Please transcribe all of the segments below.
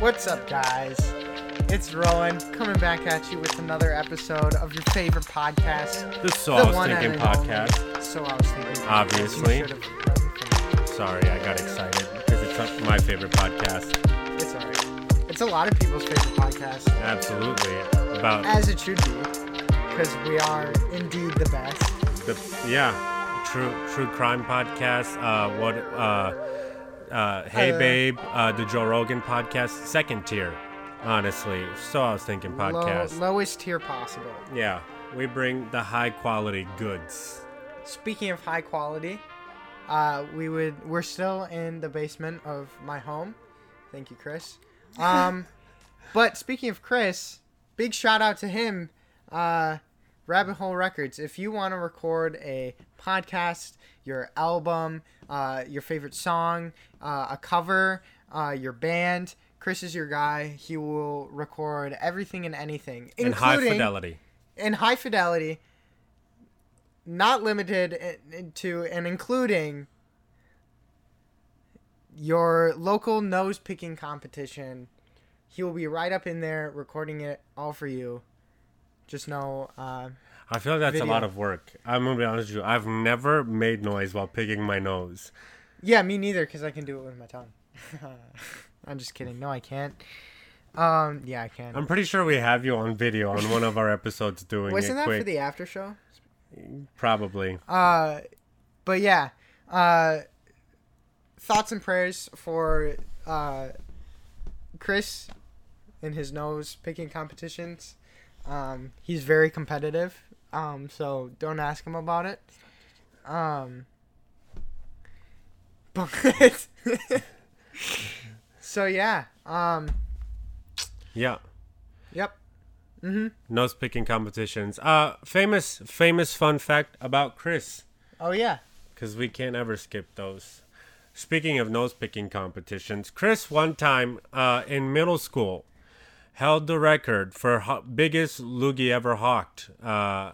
What's up, guys? It's Rowan coming back at you with another episode of your favorite podcast. The So I Was one Thinking and only podcast. So I was thinking. Obviously. You should have Sorry, I got excited because it's my favorite podcast. It's alright. It's a lot of people's favorite podcast, Absolutely. About as it should be, because we are indeed the best. the yeah, true true crime podcast. Uh, what uh, uh, Hey Uh, Babe, uh, the Joe Rogan podcast, second tier. Honestly, so I was thinking Low, podcast. lowest tier possible. Yeah, we bring the high quality goods. Speaking of high quality, uh, we would we're still in the basement of my home. Thank you, Chris. Um, but speaking of Chris, big shout out to him. Uh, Rabbit Hole Records. If you want to record a podcast, your album, uh, your favorite song, uh, a cover, uh, your band, Chris is your guy. He will record everything and anything, in high fidelity. in high fidelity, not limited to and including your local nose picking competition. He will be right up in there recording it all for you. Just know, uh, I feel like that's Video. a lot of work. I'm gonna be honest with you. I've never made noise while picking my nose. yeah, me neither, because I can do it with my tongue. I'm just kidding. No, I can't. Um, yeah, I can. I'm pretty sure we have you on video on one of our episodes doing Wasn't that quick. for the after show? Probably. Uh, but yeah, uh, thoughts and prayers for uh, Chris in his nose picking competitions. Um, he's very competitive. Um, so don't ask him about it. Um, but so yeah. Um, Yeah. yep. Mm-hmm. Nose picking competitions. Uh, famous, famous fun fact about Chris, Oh yeah. because we can't ever skip those. Speaking of nose picking competitions, Chris one time uh, in middle school held the record for ho- biggest loogie ever hawked. Uh,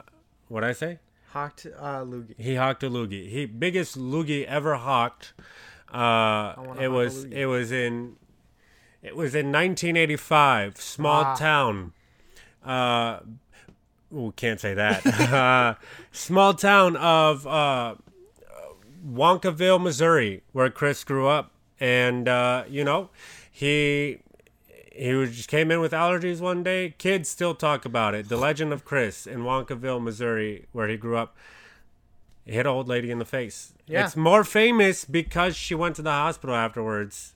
what I say? Hawked uh, loogie. He hawked a loogie. He biggest loogie ever hawked. Uh, it was it was in it was in 1985. Small Ah. town. Uh, ooh, can't say that. uh, small town of uh, Wonkaville, Missouri, where Chris grew up, and uh, you know, he he was, just came in with allergies one day. Kids still talk about it. The legend of Chris in Wonkaville, Missouri, where he grew up. Hit an old lady in the face. Yeah. It's more famous because she went to the hospital afterwards.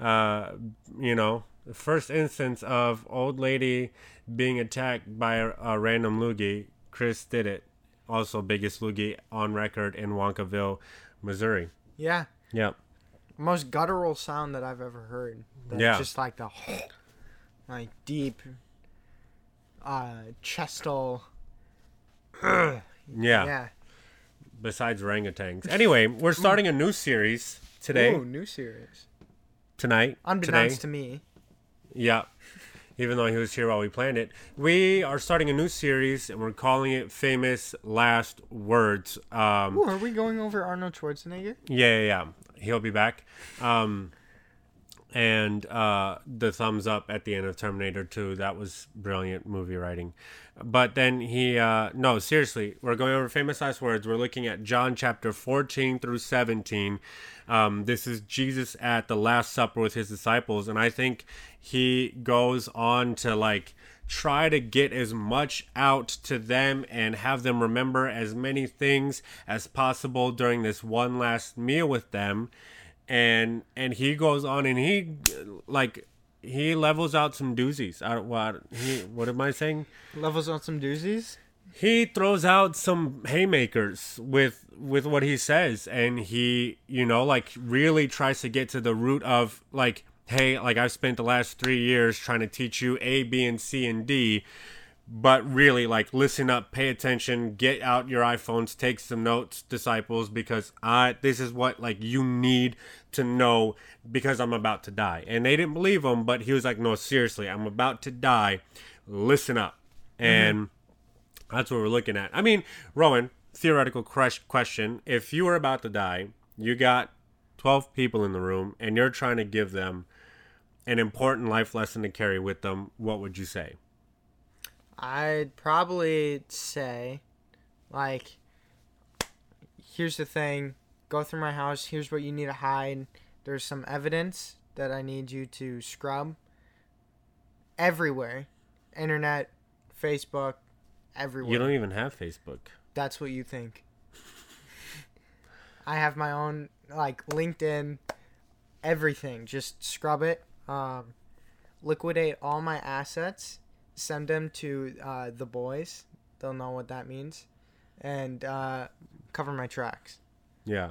Uh, you know, the first instance of old lady being attacked by a, a random loogie. Chris did it. Also, biggest loogie on record in Wonkaville, Missouri. Yeah. Yep. Most guttural sound that I've ever heard. That Yeah. Just like the like deep uh chestal Yeah. yeah. Besides orangutans. Anyway, we're starting a new series today, Ooh, new series. tonight, Unbeknownst today. to me. Yeah. Even though he was here while we planned it, we are starting a new series and we're calling it "Famous Last Words." Um, Ooh, are we going over Arnold Schwarzenegger? Yeah, yeah, yeah. He'll be back. Um, and uh, the thumbs up at the end of Terminator 2. That was brilliant movie writing. But then he, uh, no, seriously, we're going over famous last words. We're looking at John chapter 14 through 17. Um, this is Jesus at the Last Supper with his disciples. And I think he goes on to like try to get as much out to them and have them remember as many things as possible during this one last meal with them. And and he goes on and he like he levels out some doozies. I, what he what am i saying? Levels out some doozies. he throws out some haymakers with with what he says. And he you know like really tries to get to the root of like hey like i've spent the last three years trying to teach you a b and c and d but really like listen up pay attention get out your iphones take some notes disciples because i this is what like you need to know because i'm about to die and they didn't believe him but he was like no seriously i'm about to die listen up mm-hmm. and that's what we're looking at. I mean, Rowan, theoretical crush question. If you were about to die, you got 12 people in the room, and you're trying to give them an important life lesson to carry with them, what would you say? I'd probably say, like, here's the thing go through my house, here's what you need to hide. There's some evidence that I need you to scrub everywhere internet, Facebook, everywhere. You don't even have Facebook. That's what you think. I have my own, like, LinkedIn, everything. Just scrub it. Um, liquidate all my assets send them to uh, the boys. They'll know what that means, and uh, cover my tracks. Yeah.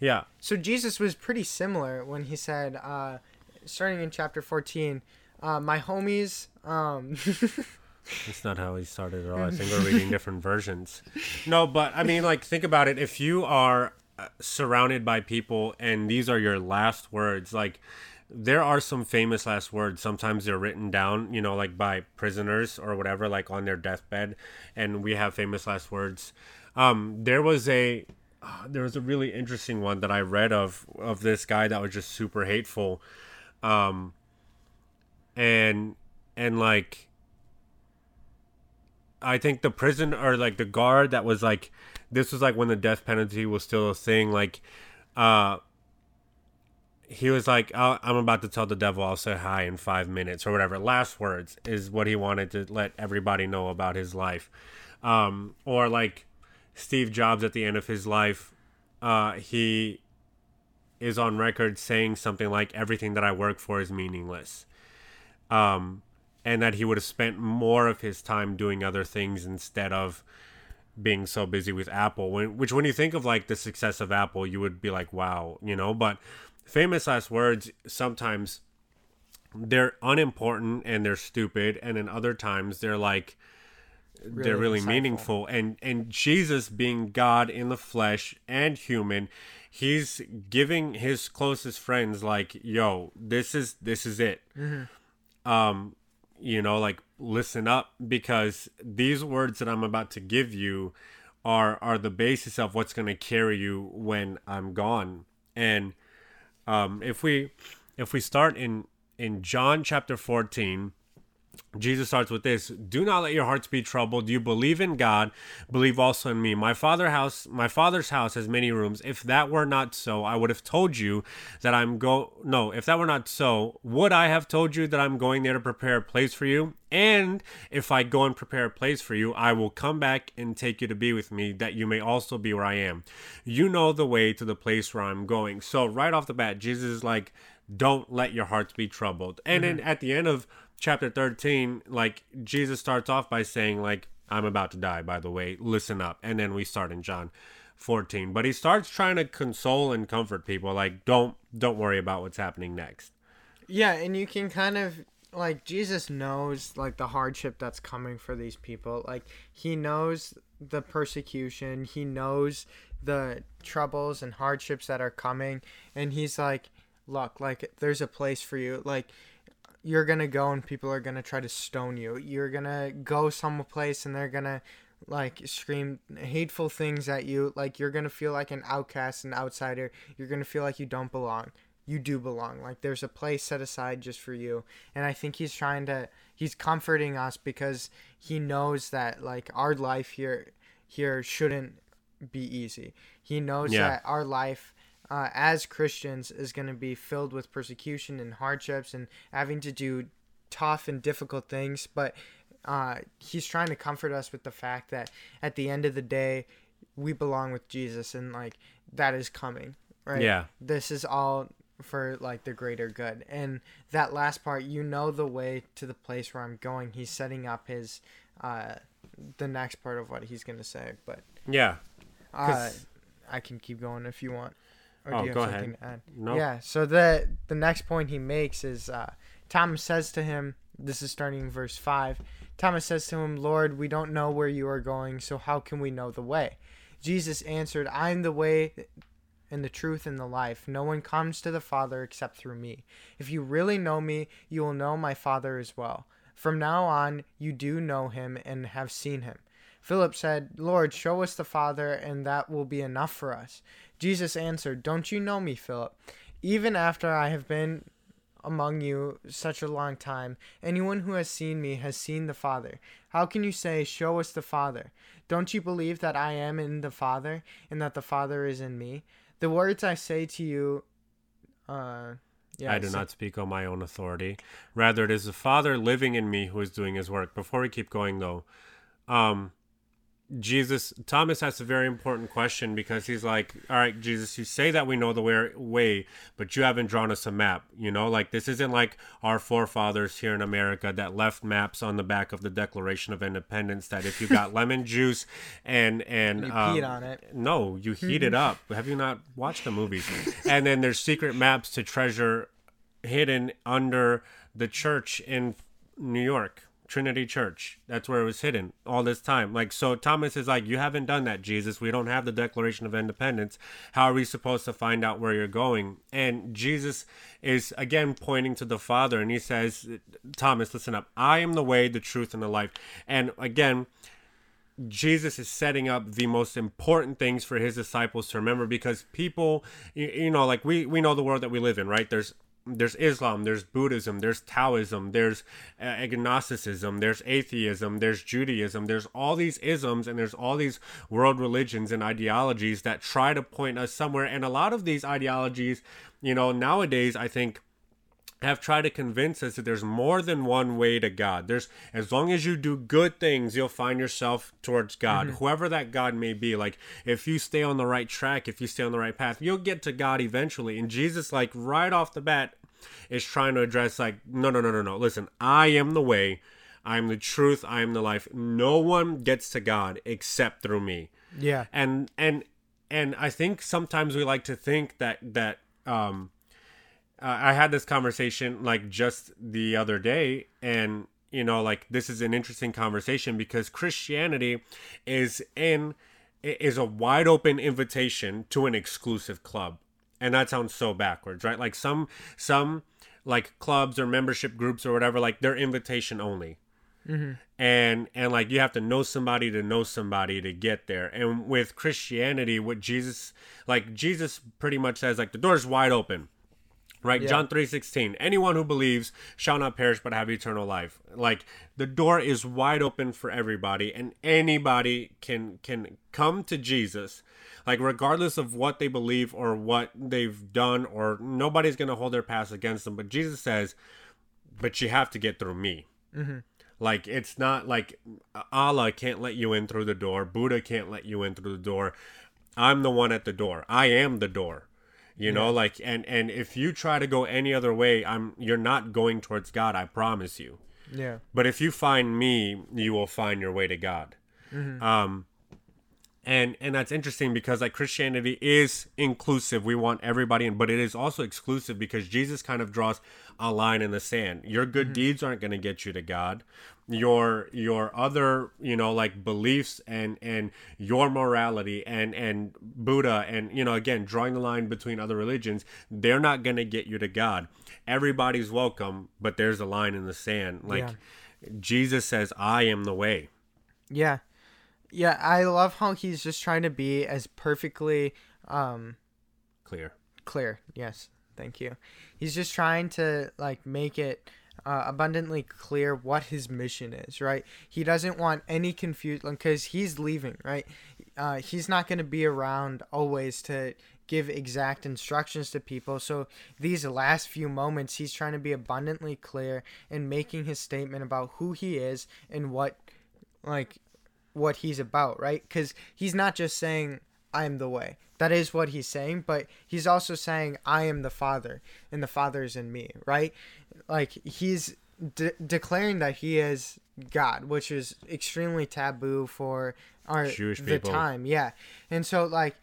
Yeah. So Jesus was pretty similar when he said, uh, starting in chapter fourteen, uh, "My homies." Um, That's not how he started at all. I think we're reading different versions. No, but I mean, like, think about it. If you are uh, surrounded by people and these are your last words, like, there are some famous last words. Sometimes they're written down, you know, like by prisoners or whatever, like on their deathbed, and we have famous last words. Um, there was a uh, there was a really interesting one that I read of of this guy that was just super hateful, um, and and like I think the prison or like the guard that was like this was like when the death penalty was still a thing. Like, uh, he was like, oh, "I'm about to tell the devil I'll say hi in five minutes or whatever." Last words is what he wanted to let everybody know about his life, um, or like Steve Jobs at the end of his life, uh, he is on record saying something like, "Everything that I work for is meaningless." Um, and that he would have spent more of his time doing other things instead of being so busy with Apple. When, which, when you think of like the success of Apple, you would be like, wow, you know. But famous last words sometimes they're unimportant and they're stupid, and then other times they're like they're really insightful. meaningful. And and Jesus being God in the flesh and human, he's giving his closest friends like, yo, this is this is it um you know like listen up because these words that i'm about to give you are are the basis of what's going to carry you when i'm gone. And um if we if we start in in john chapter 14 Jesus starts with this Do not let your hearts be troubled. You believe in God, believe also in me. My father house my father's house has many rooms. If that were not so, I would have told you that I'm go no, if that were not so, would I have told you that I'm going there to prepare a place for you? And if I go and prepare a place for you, I will come back and take you to be with me, that you may also be where I am. You know the way to the place where I'm going. So right off the bat, Jesus is like, Don't let your hearts be troubled. And then mm-hmm. at the end of chapter 13 like jesus starts off by saying like i'm about to die by the way. Listen up. And then we start in john 14 but he starts trying to console and comfort people like don't don't worry about what's happening next. Yeah, and you can kind of like Jesus knows like the hardship that's coming for these people. Like he knows the persecution, he knows the troubles and hardships that are coming. And he's like, "Look, like there's a place for you. Like you're to go and people are to try to stone you. You're to go someplace and they're to like scream hateful things at you. Like you're gonna feel like an outcast an outsider. You're gonna feel like you don't belong. You do belong. Like there's a place set aside just for you. And i think he's trying to he's comforting us because he knows that like our life here here shouldn't be easy. He knows Yeah. that our life uh, as christians is going to be filled with persecution and hardships and having to do tough and difficult things but uh, he's trying to comfort us with the fact that at the end of the day we belong with jesus and like that is coming right? Yeah. this is all for like the greater good. And that last part you know the way to the place where i'm going. He's setting up his uh the next part of what he's gonna say but yeah. Uh i can keep going if you want or Oh, do you have go something ahead. to add no yeah. So the the next point he makes is uh, Thomas says to him, this is starting in verse five. Thomas says to him, Lord, we don't know where you are going, so how can we know the way? Jesus answered, I am the way and the truth and the life. No one comes to the Father except through me. If you really know me, you will know my Father as well. From now on, you do know him and have seen him. Philip said, Lord, show us the Father, and that will be enough for us. Jesus answered, Don't you know me, Philip? Even after I have been among you such a long time. Anyone who has seen me has seen the Father. How can you say, Show us the Father? Don't you believe that I am in the Father, and that the Father is in me? The words I say to you, uh, yeah, I do so- not speak on my own authority. Rather, it is the Father living in me who is doing his work. Before we keep going, though, um, Jesus, Thomas asks a very important question because he's like, All right, Jesus, you say that we know the way, way, but you haven't drawn us a map. You know, like this isn't like our forefathers here in America that left maps on the back of the Declaration of Independence that if you got lemon juice and, and, You um, on it. no, you heat it up. Have you not watched the movies? and then there's secret maps to treasure hidden under the church in New York, Trinity Church. That's where it was hidden all this time. Like so Thomas is like, You haven't done that, Jesus. We don't have the Declaration of Independence. How are we supposed to find out where you're going? And Jesus is again pointing to the Father and he says, Thomas, listen up. I am the way, the truth, and the life. And again, Jesus is setting up the most important things for his disciples to remember because people, you, you know, like we we know the world that we live in, right? There's there's Islam, there's Buddhism, there's Taoism, there's uh, agnosticism, there's atheism, there's Judaism, there's all these isms and there's all these world religions and ideologies that try to point us somewhere. And a lot of these ideologies, you know, nowadays I think have tried to convince us that there's more than one way to God. There's as long as you do good things, you'll find yourself towards God, whoever that God may be. Like if you stay on the right track, if you stay on the right path, you'll get to God eventually. And Jesus, like right off the bat, is trying to address like, no, no, no, no, no. Listen, I am the way, I am the truth, I am the life. No one gets to God except through me Yeah. and and and I think sometimes we like to think that that um uh, I had this conversation like just the other day and you know like this is an interesting conversation because Christianity is in is a wide open invitation to an exclusive club and that sounds so backwards right? Like some some like clubs or membership groups or whatever like they're invitation only. And and like you have to know somebody to know somebody to get there. And with christianity what jesus like jesus pretty much says like the door's wide open right Yeah. john 3.16 anyone who believes shall not perish but have eternal life like the door is wide open for everybody and anybody can can come to jesus like regardless of what they believe or what they've done or nobody's gonna hold their past against them but jesus says but you have to get through me mm-hmm. like it's not like Allah can't let you in through the door, Buddha can't let you in through the door. I'm the one at the door. I am the door. You know, like and and if you try to go any other way, I'm you're not going towards God, I promise you. Yeah. But if you find me, you will find your way to God. Um and and that's interesting because like Christianity is inclusive. We want everybody in, but it is also exclusive because Jesus kind of draws a line in the sand. Your good deeds aren't going to get you to God. Your your other, you know, like beliefs and and your morality and and Buddha and you know again drawing the line between other religions, they're not going to get you to God. Everybody's welcome, but there's a line in the sand. Like Jesus says, "I am the way." Yeah. Yeah, I love how he's just trying to be as perfectly um Clear. clear. Yes. Thank you. He's just trying to like make it uh, abundantly clear what his mission is, right? He doesn't want any confusion because he's leaving, right? Uh, he's not going to be around always to give exact instructions to people. So these last few moments, he's trying to be abundantly clear in making his statement about who he is and what, like, what he's about, right? Because he's not just saying, I'm the way. That is what he's saying, but he's also saying, I am the Father, and the Father is in me, right? Like, he's de- declaring that he is God, which is extremely taboo for our Jewish the people. time, yeah. And so, like,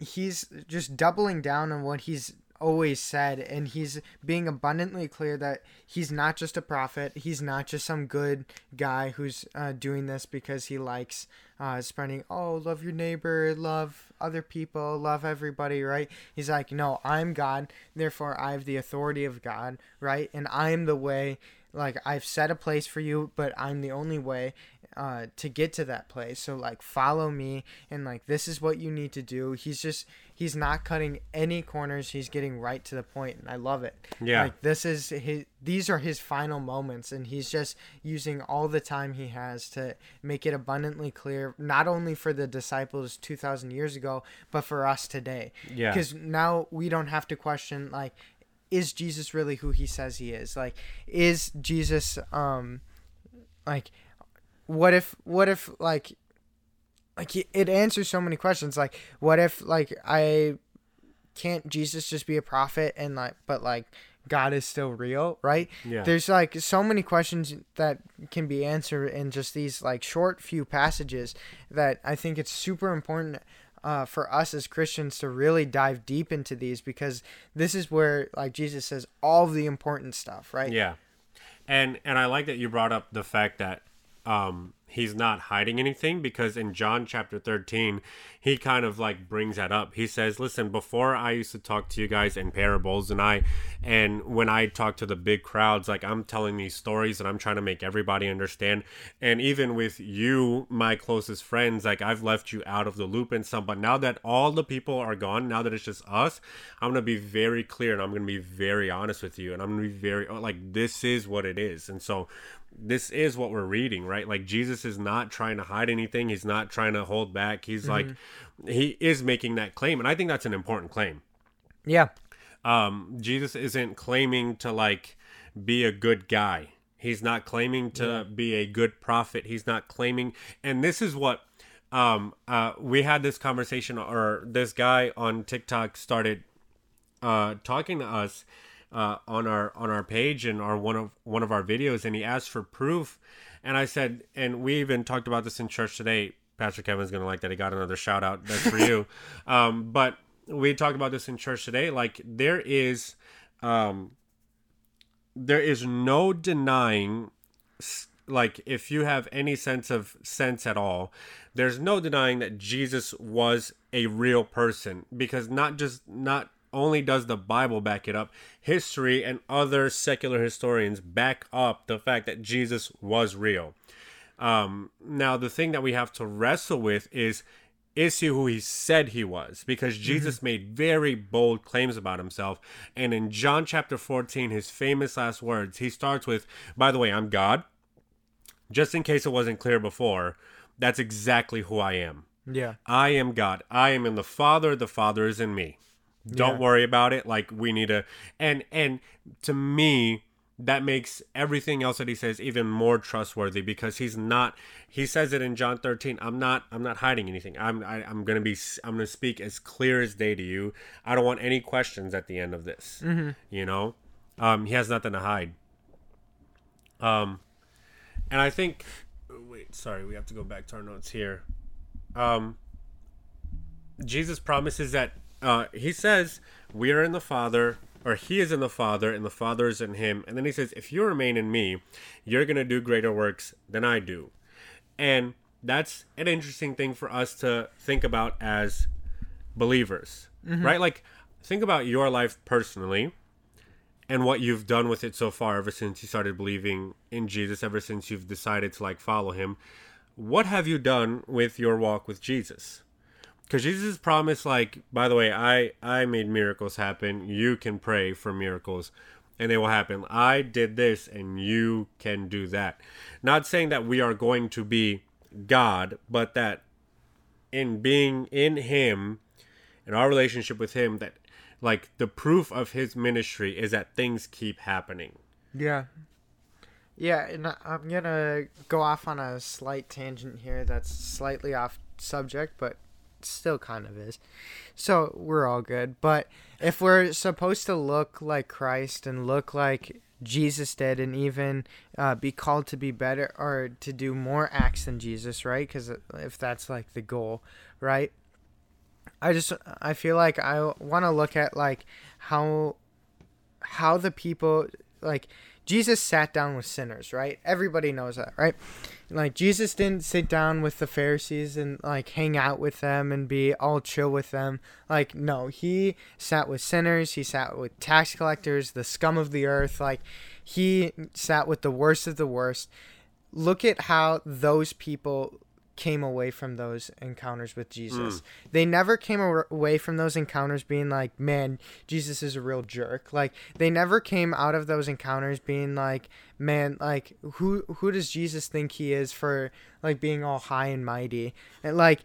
he's just doubling down on what he's always said and he's being abundantly clear that he's not just a prophet he's not just some good guy who's uh, doing this because he likes uh, spreading oh love your neighbor love other people love everybody right? He's like no i'm god therefore i have the authority of god right? And i'm the way. Like i've set a place for you but i'm the only way uh, to get to that place. So like follow me and like this is what you need to do. He's just he's not cutting any corners. He's getting right to the point, and I love it. Yeah. Like this is his. These are his final moments, and he's just using all the time he has to make it abundantly clear, not only for the disciples two thousand years ago, but for us today. Yeah. Because now we don't have to question like, is Jesus really who he says he is? Like, is Jesus um, like, what if what if like like it- answers so many questions like what if like i can't jesus just be a prophet and like but like god is still real right? Yeah. there's like so many questions that can be answered in just these like short few passages that i think it's super important uh, for us as christians to really dive deep into these because this is where like jesus says all the important stuff right? Yeah, and and I like that you brought up the fact that um, he's not hiding anything because in John chapter thirteen, he kind of like brings that up. He says, "Listen, before I used to talk to you guys in parables, and I, and when I talk to the big crowds, like I'm telling these stories and I'm trying to make everybody understand. And even with you, my closest friends, like I've left you out of the loop and some. But now that all the people are gone, now that it's just us, I'm gonna be very clear and I'm gonna be very honest with you, and I'm gonna be very like this is what it is. And so this is what we're reading, right? Like Jesus is not trying to hide anything. He's not trying to hold back. He's like he is making that claim, and I think that's an important claim. yeah Um, Jesus isn't claiming to like be a good guy. He's not claiming to be a good prophet. He's not claiming, and this is what um uh we had this conversation, or this guy on TikTok started uh talking to us uh on our on our page and our one of one of our videos, and he asked for proof, and I said, and we even talked about this in church today. Pastor Kevin's gonna like that. He got another shout out. That's for you. Um, but we talked about this in church today. Like there is, um, there is no denying, like if you have any sense of sense at all, there's no denying that Jesus was a real person because not just not only does the Bible back it up, history and other secular historians back up the fact that Jesus was real. Um, now, the thing that we have to wrestle with is is he who he said he was? Because Jesus made very bold claims about himself. And in John chapter 14, his famous last words, he starts with, By the way, I'm God. Just in case it wasn't clear before, that's exactly who I am. yeah I am God. I am in the Father. The Father is in me. Don't Yeah. worry about it. Like we need to and and to me that makes everything else that he says even more trustworthy because he's not he says it in John 13 I'm not I'm not hiding anything. I'm I, I'm going to be I'm going to speak as clear as day to you. I don't want any questions at the end of this. You know? Um he has nothing to hide. Um and I think wait sorry we have to go back to our notes here. Um Jesus promises that uh, he says we are in the Father, or he is in the Father, and the Father is in him. And then he says, if you remain in me, you're gonna do greater works than I do. And that's an interesting thing for us to think about as believers, right? Like, think about your life personally and what you've done with it so far ever since you started believing in Jesus, ever since you've decided to like follow him. What have you done with your walk with Jesus? Because jesus promised like by the way i i made miracles happen. You can pray for miracles and they will happen. I did this and you can do that. Not saying that we are going to be god but that in being in him in our relationship with him that like the proof of his ministry is that things keep happening. Yeah. Yeah, and I'm to go off on a slight tangent here that's slightly off subject, but still kind of is. So we're all good. But if we're supposed to look like Christ and look like Jesus did and even uh, be called to be better or to do more acts than Jesus, right? Because if that's like the goal, right? I just I feel like I want to look at like how how the people like Jesus sat down with sinners, right? Everybody knows that, right? Like Jesus didn't sit down with the Pharisees and like hang out with them and be all chill with them. Like no, he sat with sinners, he sat with tax collectors, the scum of the earth, like he sat with the worst of the worst. look at how those people came away from those encounters with Jesus. Mm. They never came away from those encounters being like, "Man, Jesus is a real jerk." Like they never came out of those encounters being like, "Man, like who who does Jesus think he is for like being all high and mighty?" And like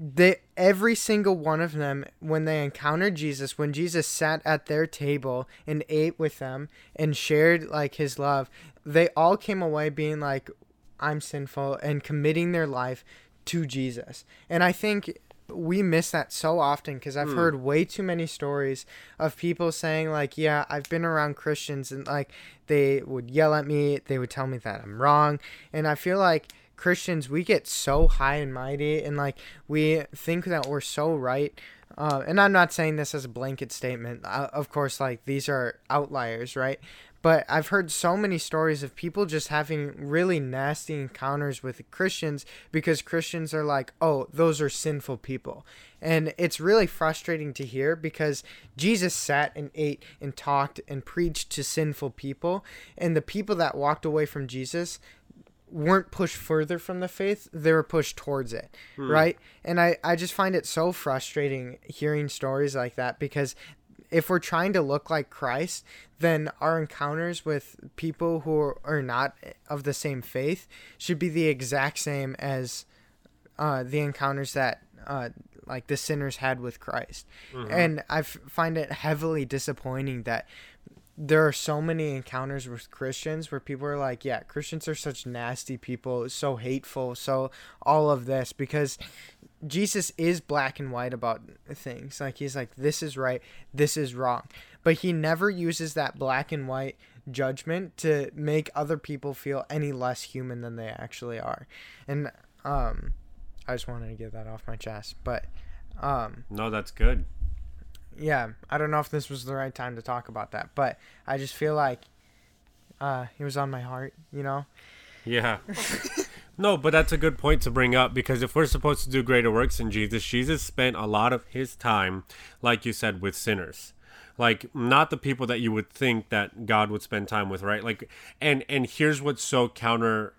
they every single one of them when they encountered Jesus when Jesus sat at their table and ate with them and shared like his love they all came away being like I'm sinful and committing their life to Jesus and I think we miss that so often because I've heard way too many stories of people saying like yeah I've been around Christians and like they would yell at me they would tell me that I'm wrong and I feel like Christians, we get so high and mighty, and like we think that we're so right. Uh, and I'm not saying this as a blanket statement. Uh, of course, like these are outliers, right? But I've heard so many stories of people just having really nasty encounters with Christians because Christians are like, oh, those are sinful people. And it's really frustrating to hear because Jesus sat and ate and talked and preached to sinful people. And the people that walked away from Jesus, weren't pushed further from the faith they were pushed towards it hmm. right and I, I just find it so frustrating hearing stories like that because if we're trying to look like christ then our encounters with people who are not of the same faith should be the exact same as uh, the encounters that uh, like the sinners had with christ. And I f- find it heavily disappointing that there are so many encounters with Christians where people are like, yeah, Christians are such nasty people, so hateful, so all of this because Jesus is black and white about things. Like he's like this is right, this is wrong. But he never uses that black and white judgment to make other people feel any less human than they actually are. And um I just wanted to get that off my chest. But um No, that's good. yeah, I don't know if this was the right time to talk about that, but I just feel like uh, it was on my heart, you know? Yeah. no, but that's a good point to bring up because if we're supposed to do greater works in Jesus, Jesus spent a lot of his time, like you said, with sinners. Like not the people that you would think that God would spend time with, right? Like and and here's what's so counter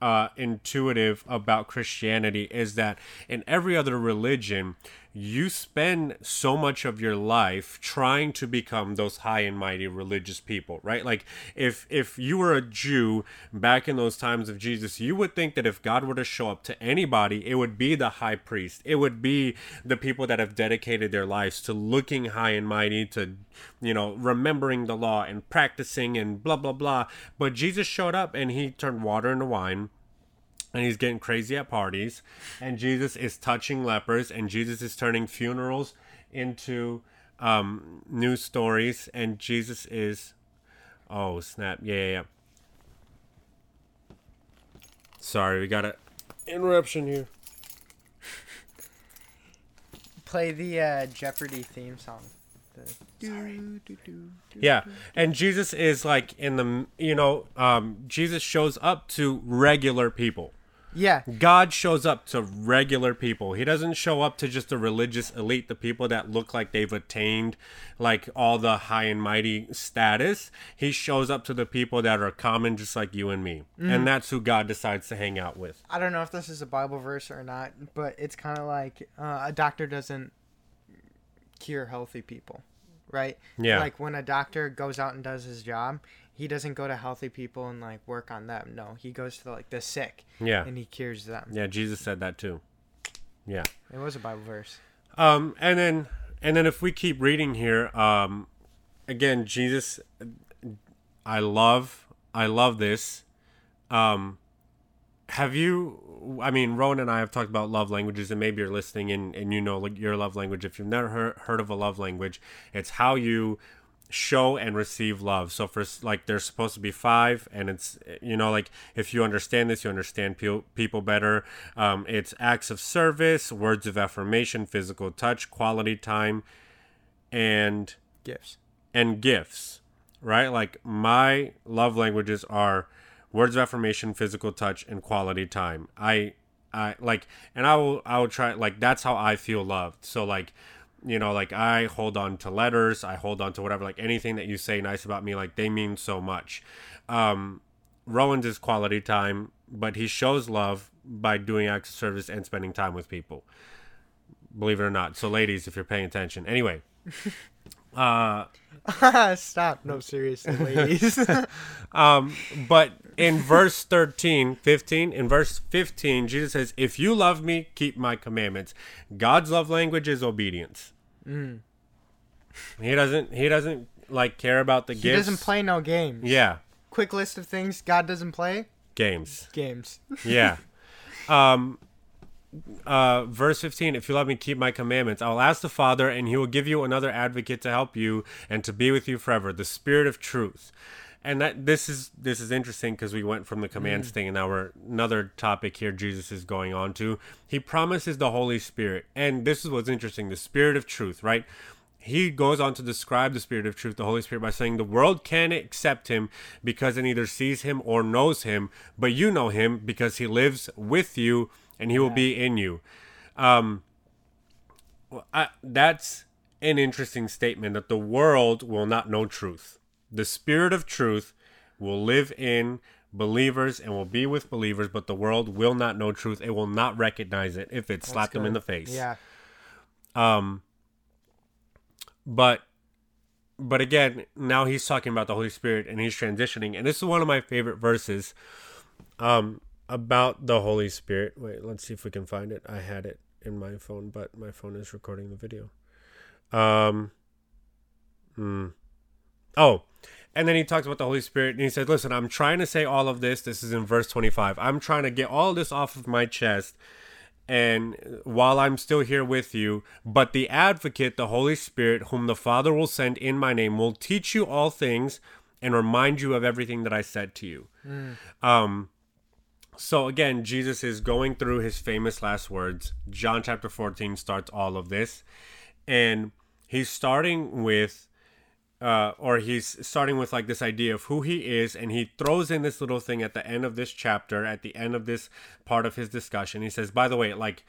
uh, intuitive about Christianity is that in every other religion, you spend so much of your life trying to become those high and mighty religious people, right? Like if if you were a Jew back in those times of Jesus, you would think that if God were to show up to anybody, it would be the high priest. It would be the people that have dedicated their lives to looking high and mighty, to you know, remembering the law and practicing and blah blah blah. But Jesus showed up and he turned water into wine and he's getting crazy at parties. And jesus is touching lepers and jesus is turning funerals into um, news stories and jesus is oh snap. Yeah yeah, yeah. sorry we got an interruption here. Play the uh, Jeopardy theme song. The- yeah and jesus is like in the you know um, jesus shows up to regular people Yeah, God shows up to regular people. He doesn't show up to just the religious elite, the people that look like they've attained like all the high and mighty status. He shows up to the people that are common just like you and me. And that's who God decides to hang out with. I don't know if this is a Bible verse or not, but it's kind of like uh, a doctor doesn't cure healthy people, right? Yeah. Like when a doctor goes out and does his job, he doesn't go to healthy people and like work on them. No, he goes to like the sick Yeah. and he cures them. Yeah, Jesus said that too. Yeah. It was a Bible verse. Um, and then and then if we keep reading here, um, again, Jesus, I love, I love this. Um, have you? I mean, Rowan and I have talked about love languages, and maybe you're listening and, and you know like, your love language. If you've never heard, heard of a love language, it's how you show and receive love. So for like there's supposed to be five, and it's you know like if you understand this, you understand pe- people better. Um, it's acts of service, words of affirmation, physical touch, quality time, and Gifts. and gifts, right? Like my love languages are words of affirmation, physical touch, and quality time. I I like and I will I will try like that's how I feel loved. So like you know like I hold on to letters, I hold on to whatever like anything that you say nice about me like they mean so much. Um Rowan's is quality time, but he shows love by doing acts of service and spending time with people. Believe it or not. So, ladies, if you're paying attention. Anyway, uh, Stop. No, seriously, ladies. um, but in verse 13, 15, in verse 15, Jesus says, If you love me, keep my commandments. God's love language is obedience. Mm. He doesn't, he doesn't like care about the he gifts. doesn't play no games. Yeah, Quick list of things God doesn't play games. games. Yeah. um, uh, verse 15 If you love me, keep my commandments. I will ask the Father, and he will give you another advocate to help you and to be with you forever, the Spirit of truth. And that this is this is interesting because we went from the commands thing, and now we're another topic here. Jesus is going on to. He promises the Holy Spirit, and this is what's interesting: the Spirit of truth, right? he goes on to describe the spirit of truth the holy spirit by saying the world can't accept him because it neither sees him or knows him but you know him because he lives with you and he will be in you. Um I, that's an interesting statement that the world will not know truth. The spirit of truth will live in believers and will be with believers but the world will not know truth. It will not recognize it if it slapped them in the face. Yeah. um, but but again, now he's talking about the Holy Spirit and he's transitioning, and this is one of my favorite verses. Um, about the Holy Spirit. Wait, let's see if we can find it. I had it in my phone, but my phone is recording the video. Um, hmm. Oh, and then he talks about the Holy Spirit and he said, Listen, I'm trying to say all of this. This is in verse 25. I'm trying to get all this off of my chest and while I'm still here with you, but the advocate, the Holy Spirit, whom the Father will send in my name, will teach you all things and remind you of everything that I said to you. Um, so again, Jesus is going through his famous last words. John chapter 14 starts all of this. And he's starting with uh, or he's starting with like this idea of who he is, and he throws in this little thing at the end of this chapter, at the end of this part of his discussion. He says, by the way, like,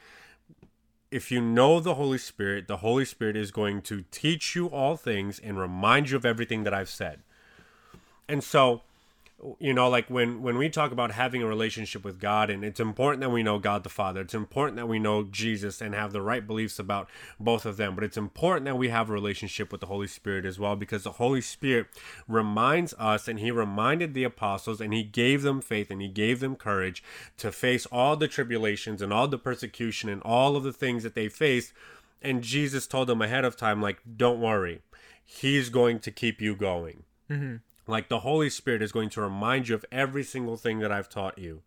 if you know the Holy Spirit, the Holy Spirit is going to teach you all things and remind you of everything that I've said. And so, you know, like when when we talk about having a relationship with God, and it's important that we know God the Father. It's important that we know Jesus and have the right beliefs about both of them. But it's important that we have a relationship with the Holy Spirit as well, because the Holy Spirit reminds us, and He reminded the apostles, and He gave them faith, and He gave them courage to face all the tribulations and all the persecution and all of the things that they faced. And Jesus told them ahead of time, like, don't worry, He's going to keep you going. Mm-hmm. Like the Holy Spirit is going to remind you of every single thing that I've taught you.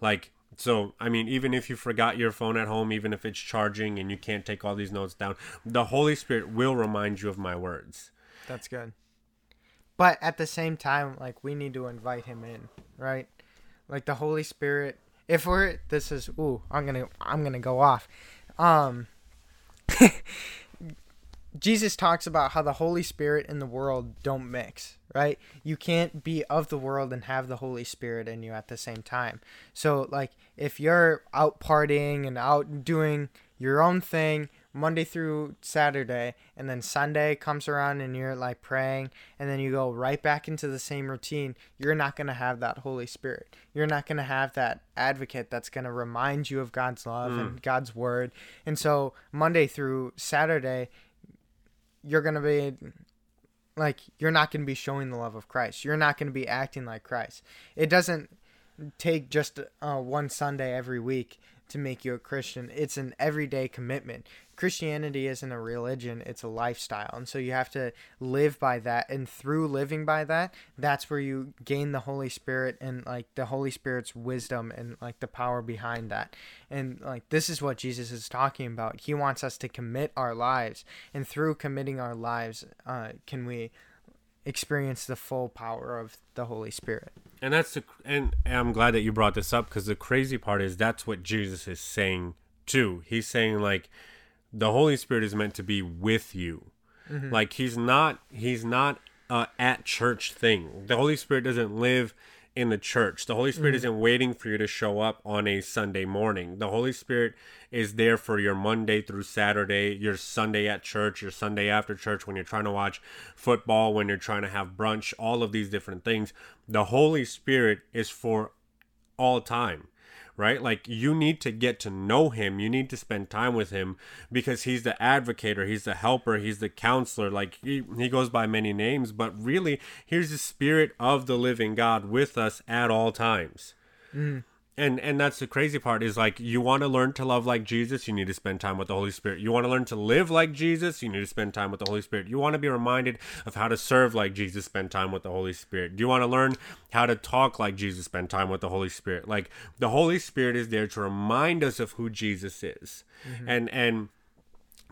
Like, so, I mean, even if you forgot your phone at home, even if it's charging and you can't take all these notes down, the Holy Spirit will remind you of my words. That's good. But at the same time, like we need to invite him in, right? Like the Holy Spirit. If we're this is ooh, I'm gonna I'm gonna go off. Um Jesus talks about how the Holy Spirit and the world don't mix, right? You can't be of the world and have the Holy Spirit in you at the same time. So, like, if you're out partying and out doing your own thing Monday through Saturday, and then Sunday comes around and you're like praying, and then you go right back into the same routine, you're not going to have that Holy Spirit. You're not going to have that advocate that's going to remind you of God's love and hmm. God's word. And so, Monday through Saturday, you're going to be like you're not going to be showing the love of Christ. You're not going to be acting like Christ. It doesn't take just uh, one Sunday every week to make you a Christian. It's an everyday commitment. Christianity isn't a religion, it's a lifestyle. And so you have to live by that and through living by that, that's where you gain the Holy Spirit and like the Holy Spirit's wisdom and like the power behind that. And like this is what Jesus is talking about. He wants us to commit our lives and through committing our lives uh, can we experience the full power of the Holy Spirit. And that's the, and, and I'm glad that you brought this up because the crazy part is that's what Jesus is saying too. He's saying like the Holy Spirit is meant to be with you. Mm-hmm. Like he's not he's not a at church thing. The Holy Spirit doesn't live in the church. The Holy Spirit mm. isn't waiting for you to show up on a Sunday morning. The Holy Spirit is there for your Monday through Saturday, your Sunday at church, your Sunday after church, when you're trying to watch football, when you're trying to have brunch, all of these different things. The Holy Spirit is for all time right? Like you need to get to know him. You need to spend time with him because he's the advocator, he's the helper, he's the counselor. Like he, he goes by many names, but really, here's the spirit of the living God with us at all times. Mm. And and that's the crazy part is like you want to learn to love like Jesus, you need to spend time with the Holy Spirit. You want to learn to live like Jesus, you need to spend time with the Holy Spirit. You want to be reminded of how to serve like Jesus, spend time with the Holy Spirit. Do you want to learn how to talk like Jesus, spend time with the Holy Spirit? Like the Holy Spirit is there to remind us of who Jesus is. Mm-hmm. And and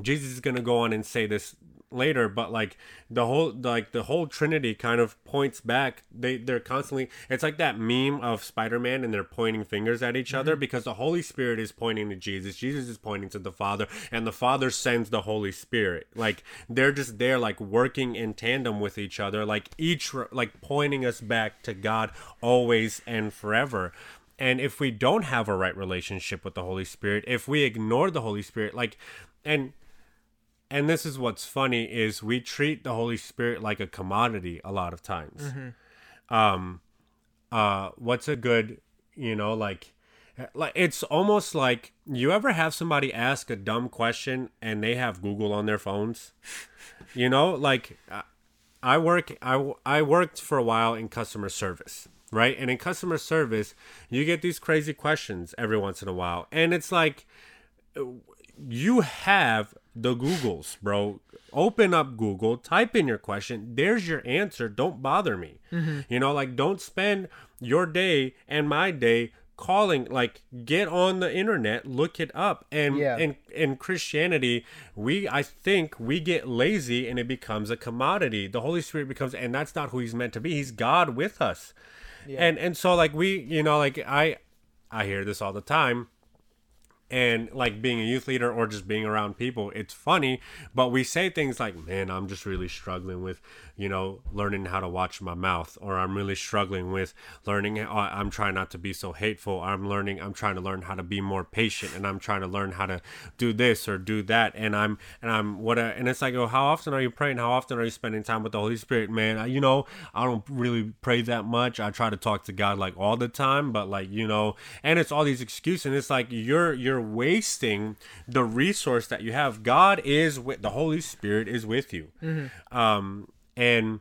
Jesus is going to go on and say this later but like the whole like the whole trinity kind of points back. They they're constantly it's like that meme of spider-man and they're pointing fingers at each other mm-hmm. because the holy spirit is pointing to jesus. Jesus is pointing to the father and the father sends the holy spirit. Like they're just there like working in tandem with each other like each like pointing us back to god always and forever. And if we don't have a right relationship with the Holy Spirit, if we ignore the Holy Spirit, like, and and this is what's funny is we treat the Holy Spirit like a commodity a lot of times. Um, uh, what's a good, you know, like, like it's almost like you ever have somebody ask a dumb question and they have Google on their phones, you know, like. Uh, I work I, I worked for a while in customer service, right? And in customer service, you get these crazy questions every once in a while. And it's like you have the Googles, bro. Open up Google, type in your question. There's your answer. Don't bother me. Mm-hmm. You know, like don't spend your day and my day calling like get on the internet look it up and Yeah. in in christianity we i think we get lazy and it becomes a commodity the holy spirit becomes and that's not who he's meant to be he's god with us and and so like we you know like i i hear this all the time and like being a youth leader or just being around people it's funny but we say things like man i'm just really struggling with you know learning how to watch my mouth or i'm really struggling with learning i'm trying not to be so hateful. I'm learning i'm trying to learn how to be more patient and i'm trying to learn how to do this or do that and i'm and i'm what a, and it's like oh how often are you praying? How often are you spending time with the holy spirit? Man I, you know i don't really pray that much. I try to talk to god like all the time but like you know and it's all these excuses and it's like you're you're wasting the resource that you have. God is with the holy spirit is with you. Um and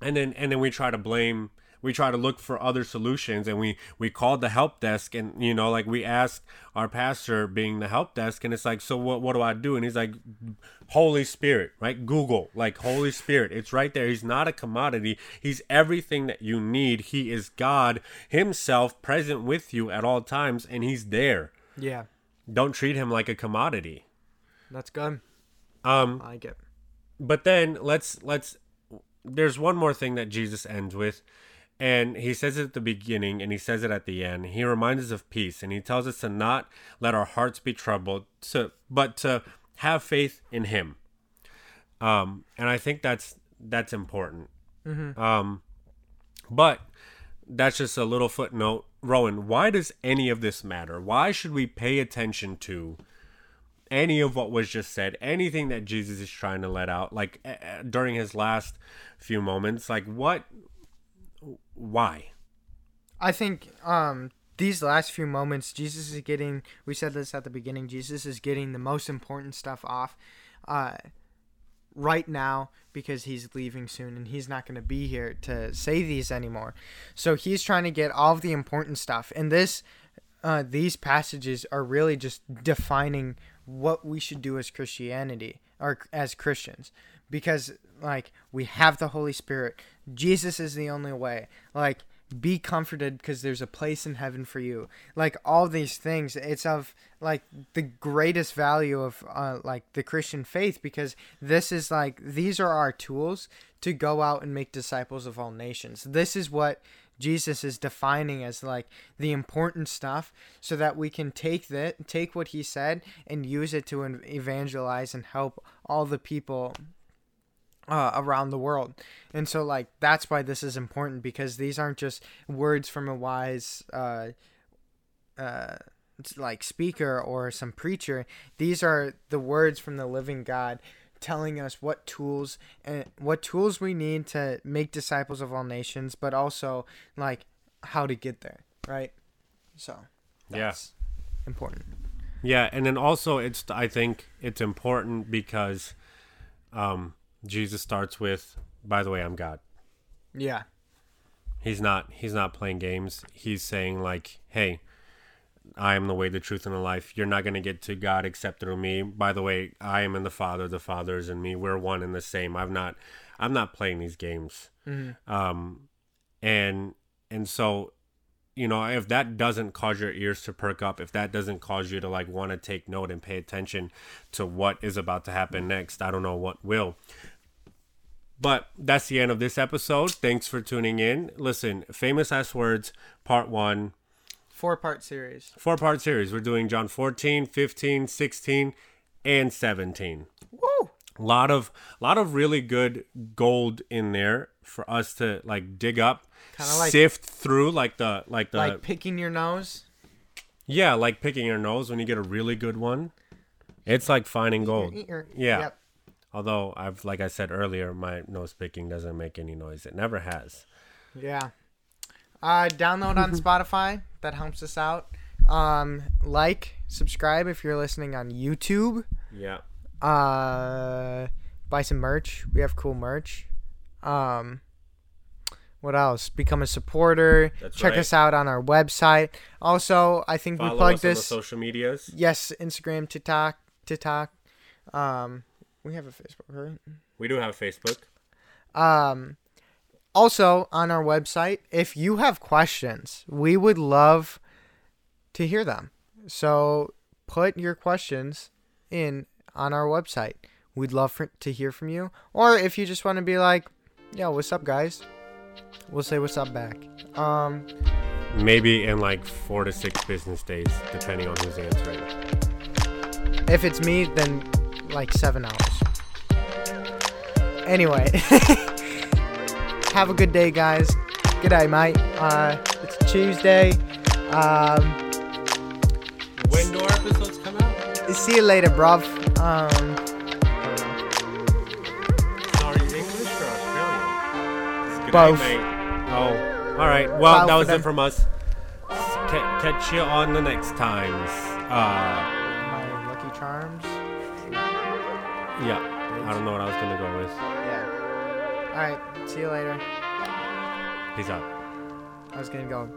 and then and then we try to blame we try to look for other solutions and we we called the help desk and you know like we asked our pastor being the help desk and it's like so what what do i do? And he's like holy spirit right? Google like holy spirit. It's right there. He's not a commodity. He's everything that you need. He is god himself present with you at all times and he's there. Yeah, don't treat him like a commodity. That's good. um I like it. but then let's let's there's one more thing that Jesus ends with and he says it at the beginning and he says it at the end. He reminds us of peace and he tells us to not let our hearts be troubled to but to have faith in him. Um and i think that's that's important. Um but that's just a little footnote rowan why does any of this matter why should we pay attention to any of what was just said, anything that Jesus is trying to let out, like uh, during his last few moments, like what, why? I think um these last few moments, Jesus is getting. We said this at the beginning. Jesus is getting the most important stuff off, uh, right now because he's leaving soon and he's not going to be here to say these anymore. So he's trying to get all of the important stuff, and this, uh, these passages are really just defining what we should do as Christianity or as Christians, because like we have the Holy Spirit. Jesus is the only way. Like be comforted because there's a place in heaven for you. Like all these things it's of like the greatest value of uh, like the christian faith because this is like these are our tools to go out and make disciples of all nations. This is what jesus is defining as like the important stuff so that we can take that take what he said and use it to evangelize and help all the people uh, around the world. And so, like, that's why this is important because these aren't just words from a wise, uh, uh, like speaker or some preacher. These are the words from the living God telling us what tools and what tools we need to make disciples of all nations, but also like how to get there, right? So, Yeah. that's important. Yeah, and then also it's I think it's important because um Jesus starts with by the way I'm God. Yeah. He's not he's not playing games. He's saying like, "Hey, I am the way, the truth, and the life. You're not going to get to God except through me. By the way, I am in the Father, the Father is in me. We're one and the same. I'm not I'm not playing these games." Um and and so you know, if that doesn't cause your ears to perk up, if that doesn't cause you to like want to take note and pay attention to what is about to happen next, I don't know what will. But that's the end of this episode. Thanks for tuning in. Listen, famous last words, part one, Four part series. four part series. We're doing John 14, 15, 16, and 17 Woo! lot of a lot of really good gold in there for us to like dig up like- sift through like the like the like picking your nose. yeah like picking your nose when you get a really good one it's like finding gold yeah Yep. Although i've like i said earlier my nose picking doesn't make any noise it never has Yeah. Uh, download on Spotify. That helps us out. Um, like, subscribe if you're listening on YouTube. yeah Uh, buy some merch. We have cool merch. Um, what else? Become a supporter. That's Check right. us out on our website. Also, I think follow we plug us on the this. social medias yes, Instagram, TikTok, TikTok. Um, we have a Facebook, right? we do have facebook Um, also on our website, if you have questions, we would love to hear them. So put your questions in on our website. We'd love for, to hear from you. Or if you just want to be like, "Yo, what's up, guys?" We'll say what's up back. Um, maybe in like four to six business days depending on who's answering if it's me, then like seven hours. Anyway, have a good day, guys. Good day, mate. Uh, it's Tuesday. Um, when do our episodes come out see you later, bruv. Um, Sorry, English or Australian? Good Both. mate. Oh, all right. Well, Both that was it from us. Ca- catch you on the next times. Uh, yeah. I don't know what I was gonna go with. Yeah. All right. See you later. Peace out. I was gonna go.